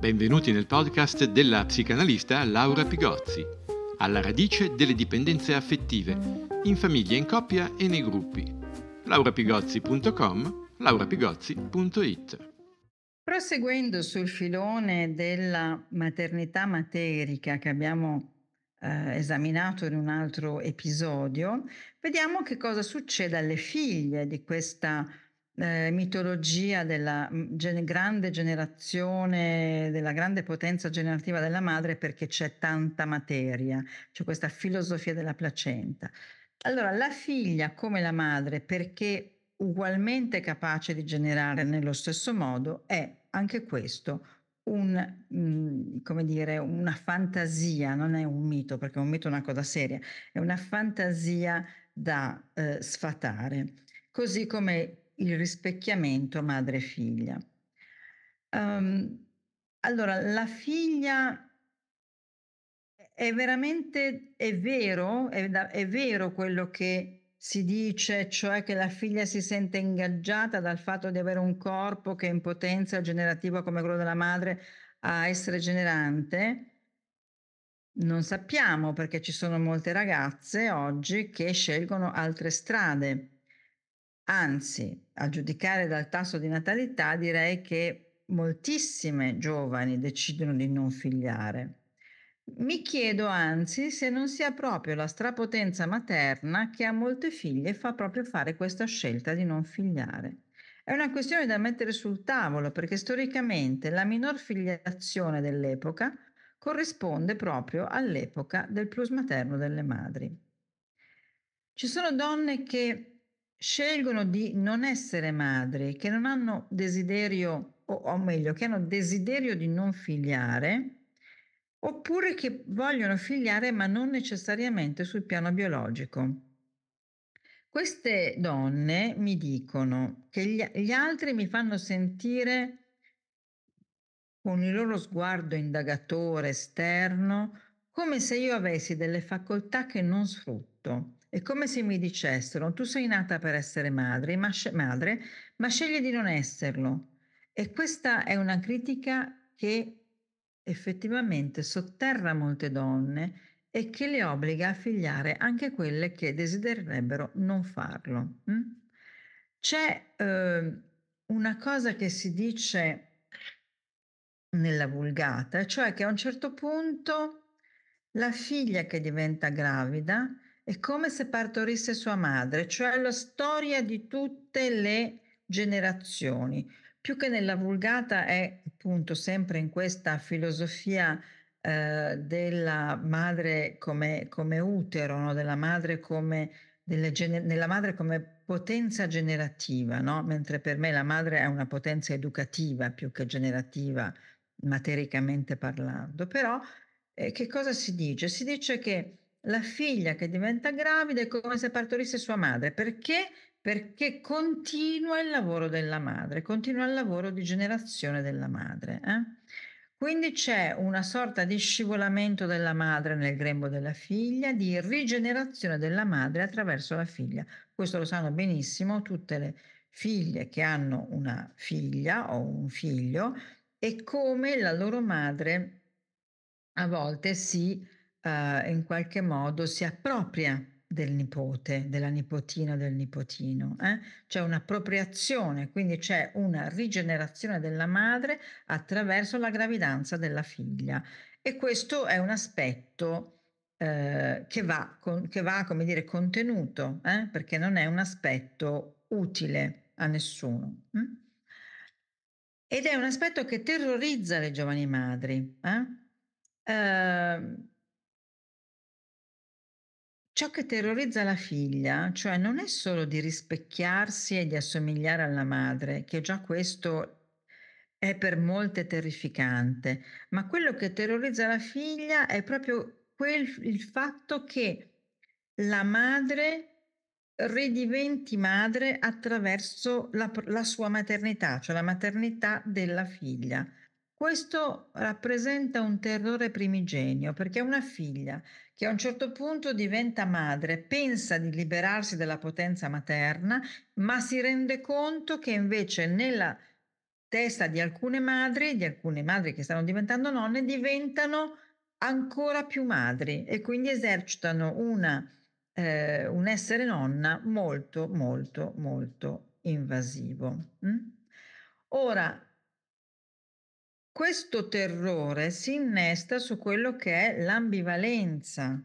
Benvenuti nel podcast della psicanalista Laura Pigozzi, alla radice delle dipendenze affettive, in famiglia, in coppia e nei gruppi. laurapigozzi.com, laurapigozzi.it Proseguendo sul filone della maternità materica che abbiamo eh, esaminato in un altro episodio, vediamo che cosa succede alle figlie di questa eh, mitologia della mm, gen- grande generazione, della grande potenza generativa della madre perché c'è tanta materia, c'è questa filosofia della placenta. Allora, la figlia come la madre, perché ugualmente capace di generare nello stesso modo, è anche questo un, mh, mm, come dire, una fantasia, non è un mito, perché un mito è una cosa seria, è una fantasia da eh, sfatare, così come il rispecchiamento madre-figlia. Um, allora, la figlia è veramente, è vero, è, da, è vero quello che si dice, cioè che la figlia si sente ingaggiata dal fatto di avere un corpo che è in potenza generativa come quello della madre a essere generante. Non sappiamo perché ci sono molte ragazze oggi che scelgono altre strade. Anzi, a giudicare dal tasso di natalità, direi che moltissime giovani decidono di non figliare. Mi chiedo anzi se non sia proprio la strapotenza materna che a molte figlie fa proprio fare questa scelta di non figliare. È una questione da mettere sul tavolo perché storicamente la minor filiazione dell'epoca corrisponde proprio all'epoca del plus materno delle madri. Ci sono donne che scelgono di non essere madri, che non hanno desiderio, o, o meglio, che hanno desiderio di non figliare, oppure che vogliono figliare ma non necessariamente sul piano biologico. Queste donne mi dicono che gli, gli altri mi fanno sentire con il loro sguardo indagatore esterno come se io avessi delle facoltà che non sfrutto è come se mi dicessero, tu sei nata per essere madre ma, madre, ma scegli di non esserlo. E questa è una critica che effettivamente sotterra molte donne e che le obbliga a figliare anche quelle che desidererebbero non farlo. Hm? C'è eh, una cosa che si dice nella vulgata, cioè che a un certo punto la figlia che diventa gravida è come se partorisse sua madre, cioè la storia di tutte le generazioni. Più che nella vulgata è appunto sempre in questa filosofia eh, della madre come, come utero, no? della madre come, gener- nella madre come potenza generativa, no? mentre per me la madre è una potenza educativa più che generativa, matericamente parlando. Però eh, che cosa si dice? Si dice che la figlia che diventa gravida è come se partorisse sua madre. Perché? Perché continua il lavoro della madre, continua il lavoro di generazione della madre. Eh? Quindi c'è una sorta di scivolamento della madre nel grembo della figlia, di rigenerazione della madre attraverso la figlia. Questo lo sanno benissimo tutte le figlie che hanno una figlia o un figlio e come la loro madre a volte si eh, in qualche modo si appropria del nipote, della nipotina, del nipotino. Eh? C'è un'appropriazione, quindi c'è una rigenerazione della madre attraverso la gravidanza della figlia. E questo è un aspetto eh, che, va con, che va, come dire, contenuto, eh? perché non è un aspetto utile a nessuno. Hm? Ed è un aspetto che terrorizza le giovani madri. Eh? Ciò che terrorizza la figlia, cioè non è solo di rispecchiarsi e di assomigliare alla madre, che già questo è per molte terrificante, ma quello che terrorizza la figlia è proprio quel, il fatto che la madre ridiventi madre attraverso la, la sua maternità, cioè la maternità della figlia. Questo rappresenta un terrore primigenio perché una figlia che a un certo punto diventa madre pensa di liberarsi dalla potenza materna, ma si rende conto che invece nella testa di alcune madri, di alcune madri che stanno diventando nonne, diventano ancora più madri e quindi esercitano una, eh, un essere nonna molto, molto, molto invasivo. Mm? Ora, questo terrore si innesta su quello che è l'ambivalenza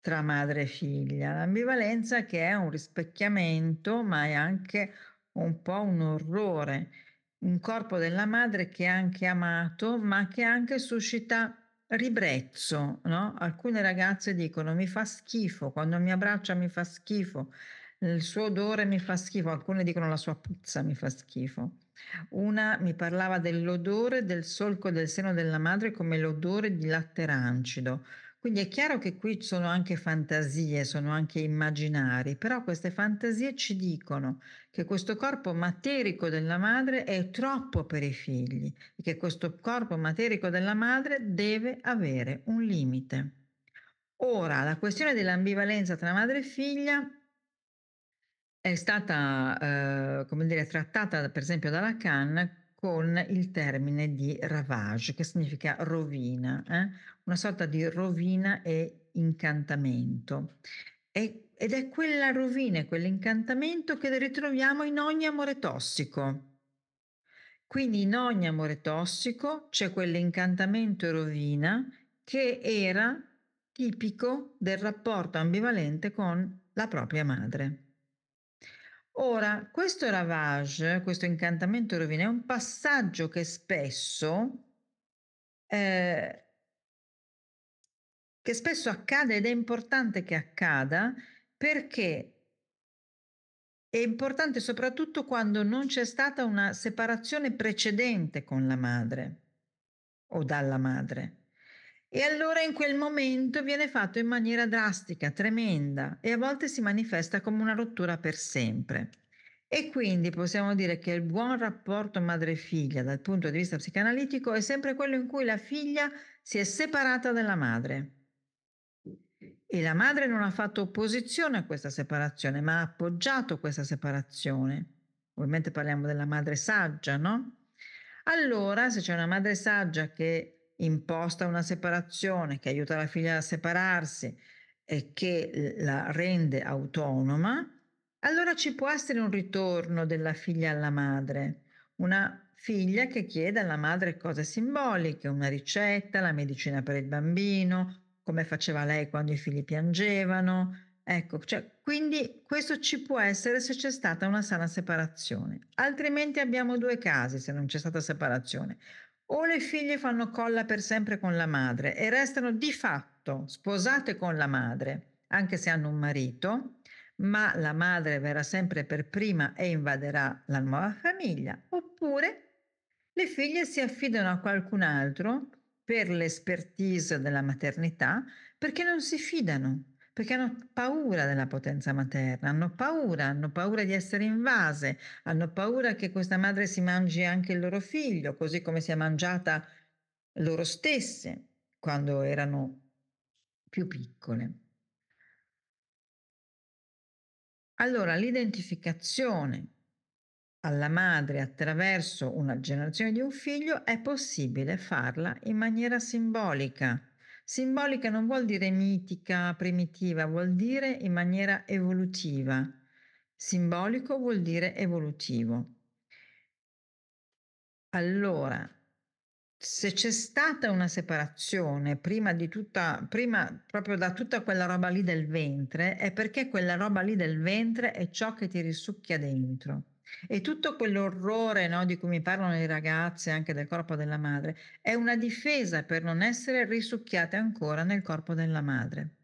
tra madre e figlia, l'ambivalenza che è un rispecchiamento, ma è anche un po' un orrore, un corpo della madre che è anche amato, ma che anche suscita ribrezzo, no? Alcune ragazze dicono mi fa schifo, quando mi abbraccia mi fa schifo, il suo odore mi fa schifo, alcune dicono la sua puzza mi fa schifo. Una mi parlava dell'odore del solco del seno della madre come l'odore di latte rancido. Quindi è chiaro che qui sono anche fantasie, sono anche immaginari, però queste fantasie ci dicono che questo corpo materico della madre è troppo per i figli e che questo corpo materico della madre deve avere un limite. Ora, la questione dell'ambivalenza tra madre e figlia è stata, eh, come dire, trattata per esempio da Lacan con il termine di ravage, che significa rovina, eh? una sorta di rovina e incantamento. E, ed è quella rovina e quell'incantamento che ritroviamo in ogni amore tossico. Quindi in ogni amore tossico c'è quell'incantamento e rovina che era tipico del rapporto ambivalente con la propria madre. Ora, questo ravage, questo incantamento rovina, è un passaggio che spesso, eh, che spesso accade ed è importante che accada perché è importante soprattutto quando non c'è stata una separazione precedente con la madre o dalla madre. E allora in quel momento viene fatto in maniera drastica, tremenda e a volte si manifesta come una rottura per sempre. E quindi possiamo dire che il buon rapporto madre-figlia dal punto di vista psicanalitico è sempre quello in cui la figlia si è separata dalla madre. E la madre non ha fatto opposizione a questa separazione, ma ha appoggiato questa separazione. Ovviamente parliamo della madre saggia, no? Allora, se c'è una madre saggia che imposta una separazione, che aiuta la figlia a separarsi e che la rende autonoma, allora ci può essere un ritorno della figlia alla madre, una figlia che chiede alla madre cose simboliche, una ricetta, la medicina per il bambino, come faceva lei quando i figli piangevano. Ecco, cioè, quindi questo ci può essere se c'è stata una sana separazione. Altrimenti abbiamo due casi se non c'è stata separazione. O le figlie fanno colla per sempre con la madre e restano di fatto sposate con la madre, anche se hanno un marito, ma la madre verrà sempre per prima e invaderà la nuova famiglia, oppure le figlie si affidano a qualcun altro per l'espertise della maternità perché non si fidano perché hanno paura della potenza materna, hanno paura, hanno paura di essere invase, hanno paura che questa madre si mangi anche il loro figlio, così come si è mangiata loro stesse quando erano più piccole. Allora l'identificazione alla madre attraverso una generazione di un figlio è possibile farla in maniera simbolica Simbolica non vuol dire mitica, primitiva, vuol dire in maniera evolutiva. Simbolico vuol dire evolutivo. Allora, se c'è stata una separazione prima di tutta, prima proprio da tutta quella roba lì del ventre, è perché quella roba lì del ventre è ciò che ti risucchia dentro. E tutto quell'orrore no, di cui mi parlano le ragazze, anche del corpo della madre, è una difesa per non essere risucchiate ancora nel corpo della madre.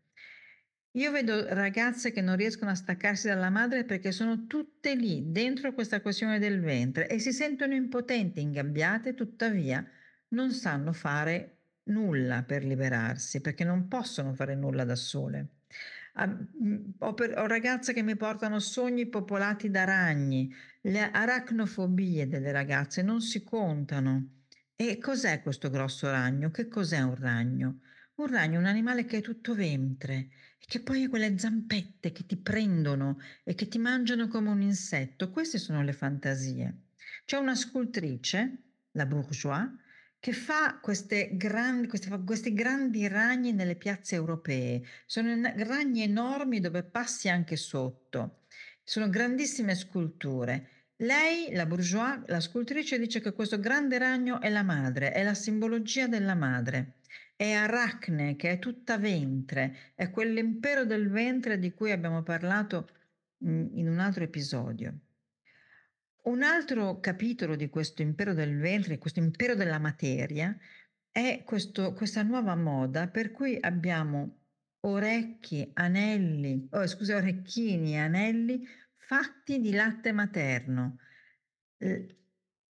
Io vedo ragazze che non riescono a staccarsi dalla madre perché sono tutte lì, dentro questa questione del ventre, e si sentono impotenti, ingabbiate, tuttavia non sanno fare nulla per liberarsi, perché non possono fare nulla da sole. Ho, per, ho ragazze che mi portano sogni popolati da ragni, le aracnofobie delle ragazze non si contano. E cos'è questo grosso ragno? Che cos'è un ragno? Un ragno è un animale che è tutto ventre e che poi ha quelle zampette che ti prendono e che ti mangiano come un insetto. Queste sono le fantasie. C'è una scultrice, la bourgeois, che fa queste grandi, questi, questi grandi ragni nelle piazze europee. Sono ragni enormi dove passi anche sotto. Sono grandissime sculture. Lei, la bourgeois, la scultrice, dice che questo grande ragno è la madre, è la simbologia della madre. È Aracne, che è tutta ventre, è quell'impero del ventre di cui abbiamo parlato mm, in un altro episodio. Un altro capitolo di questo impero del ventre, questo impero della materia, è questo, questa nuova moda per cui abbiamo orecchi, anelli, oh, scusa, orecchini e anelli fatti di latte materno.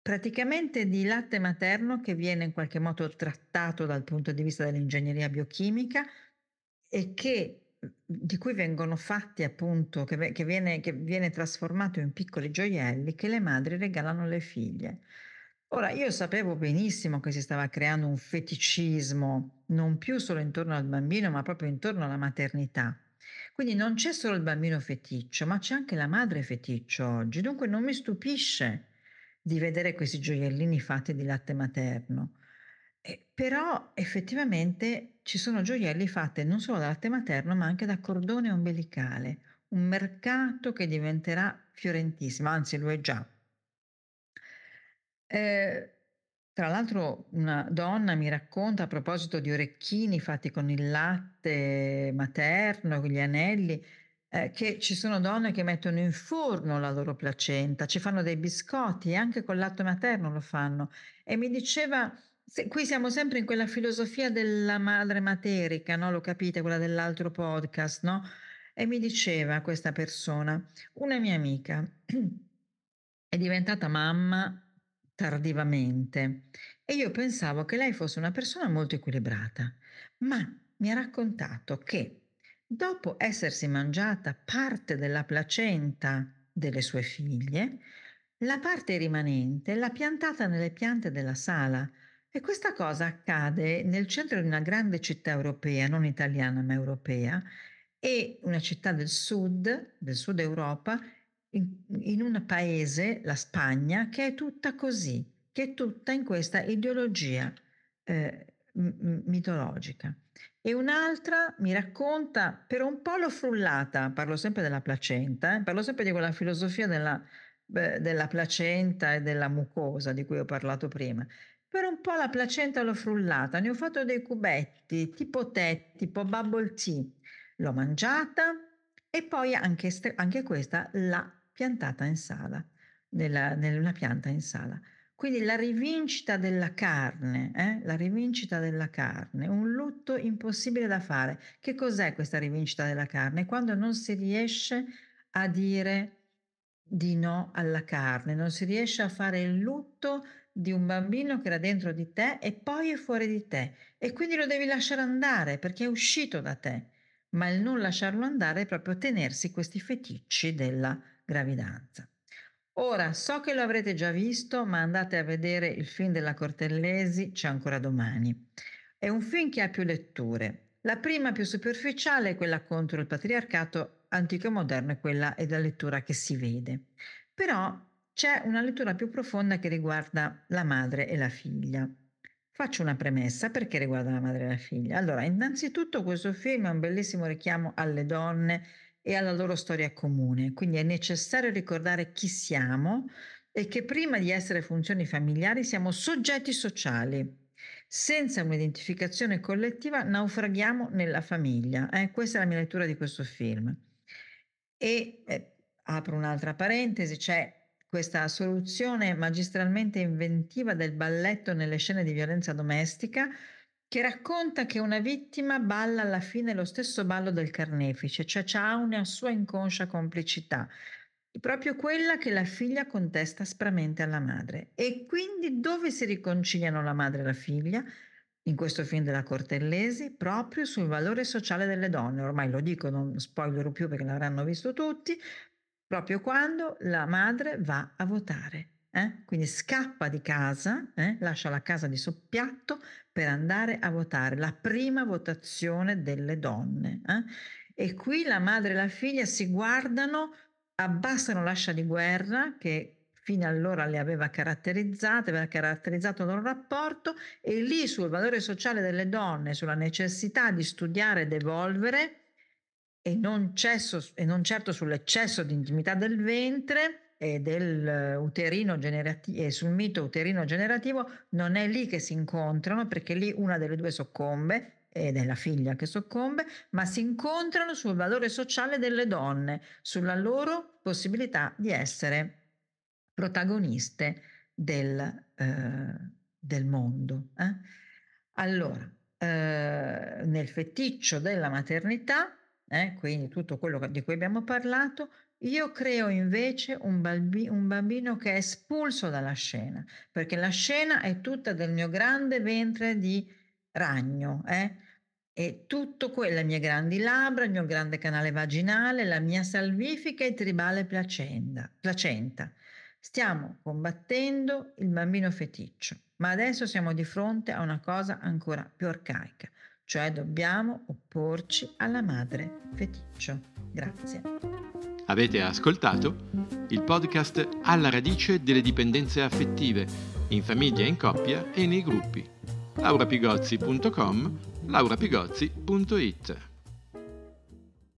praticamente di latte materno che viene in qualche modo trattato dal punto di vista dell'ingegneria biochimica e che di cui vengono fatti appunto, che, che, viene, che viene trasformato in piccoli gioielli che le madri regalano alle figlie. Ora, io sapevo benissimo che si stava creando un feticismo, non più solo intorno al bambino, ma proprio intorno alla maternità. Quindi non c'è solo il bambino feticcio, ma c'è anche la madre feticcio oggi. Dunque non mi stupisce di vedere questi gioiellini fatti di latte materno. Eh, però effettivamente ci sono gioielli fatti non solo da latte materno, ma anche da cordone ombelicale, un mercato che diventerà fiorentissimo, anzi lo è già. Eh, tra l'altro una donna mi racconta a proposito di orecchini fatti con il latte materno, con gli anelli, eh, che ci sono donne che mettono in forno la loro placenta, ci fanno dei biscotti anche col latte materno lo fanno. E mi diceva se, qui siamo sempre in quella filosofia della madre materica, no? Lo capite, quella dell'altro podcast, no? E mi diceva questa persona, una mia amica, è diventata mamma tardivamente e io pensavo che lei fosse una persona molto equilibrata, ma mi ha raccontato che dopo essersi mangiata parte della placenta delle sue figlie, la parte rimanente l'ha piantata nelle piante della sala e questa cosa accade nel centro di una grande città europea, non italiana ma europea, e una città del sud, del sud Europa, in, in un paese, la Spagna, che è tutta così, che è tutta in questa ideologia eh, mitologica. E un'altra mi racconta, per un po' l'ho frullata, parlo sempre della placenta, eh, parlo sempre di quella filosofia della, eh, della placenta e della mucosa di cui ho parlato prima, per un po' la placenta l'ho frullata, ne ho fatto dei cubetti, tipo tè, tipo bubble tea. L'ho mangiata e poi anche, anche questa l'ha piantata in sala, nella, nella pianta in sala. Quindi la rivincita della carne, eh? la rivincita della carne, un lutto impossibile da fare. Che cos'è questa rivincita della carne? Quando non si riesce a dire di no alla carne, non si riesce a fare il lutto di un bambino che era dentro di te e poi è fuori di te e quindi lo devi lasciare andare perché è uscito da te. Ma il non lasciarlo andare è proprio tenersi questi feticci della gravidanza. Ora, so che lo avrete già visto, ma andate a vedere il film della Cortellesi, c'è ancora domani. È un film che ha più letture. La prima più superficiale è quella contro il patriarcato antico e moderno, e quella è la lettura che si vede. Però c'è una lettura più profonda che riguarda la madre e la figlia. Faccio una premessa perché riguarda la madre e la figlia. Allora, innanzitutto questo film è un bellissimo richiamo alle donne e alla loro storia comune, quindi è necessario ricordare chi siamo e che prima di essere funzioni familiari siamo soggetti sociali. Senza un'identificazione collettiva naufraghiamo nella famiglia. Eh? Questa è la mia lettura di questo film. E eh, apro un'altra parentesi, c'è questa soluzione magistralmente inventiva del balletto nelle scene di violenza domestica che racconta che una vittima balla alla fine lo stesso ballo del carnefice, cioè ha una sua inconscia complicità, proprio quella che la figlia contesta aspramente alla madre. E quindi dove si riconciliano la madre e la figlia? In questo film della Cortellesi, proprio sul valore sociale delle donne. Ormai lo dico, non spoilerò più perché l'avranno visto tutti, proprio quando la madre va a votare. Eh? Quindi scappa di casa, eh? lascia la casa di soppiatto per andare a votare, la prima votazione delle donne. Eh? E qui la madre e la figlia si guardano, abbassano l'ascia di guerra che fino allora le aveva caratterizzate, aveva caratterizzato il loro rapporto e lì sul valore sociale delle donne, sulla necessità di studiare ed evolvere e non, cesso, e non certo sull'eccesso di intimità del ventre e del uterino generativo e sul mito uterino generativo non è lì che si incontrano perché lì una delle due soccombe ed è la figlia che soccombe, ma si incontrano sul valore sociale delle donne, sulla loro possibilità di essere protagoniste del, eh, del mondo. Eh? Allora, eh, nel feticcio della maternità, eh, quindi tutto quello di cui abbiamo parlato, io creo invece un, balbi- un, bambino che è espulso dalla scena, perché la scena è tutta del mio grande ventre di ragno, eh? e tutto quello, le mie grandi labbra, il mio grande canale vaginale, la mia salvifica e tribale placenta. placenta. Stiamo combattendo il bambino feticcio, ma adesso siamo di fronte a una cosa ancora più arcaica, cioè dobbiamo opporci alla madre feticcio. Grazie. Avete ascoltato il podcast Alla radice delle dipendenze affettive, in famiglia, in coppia e nei gruppi. laurapigozzi.com, laurapigozzi.it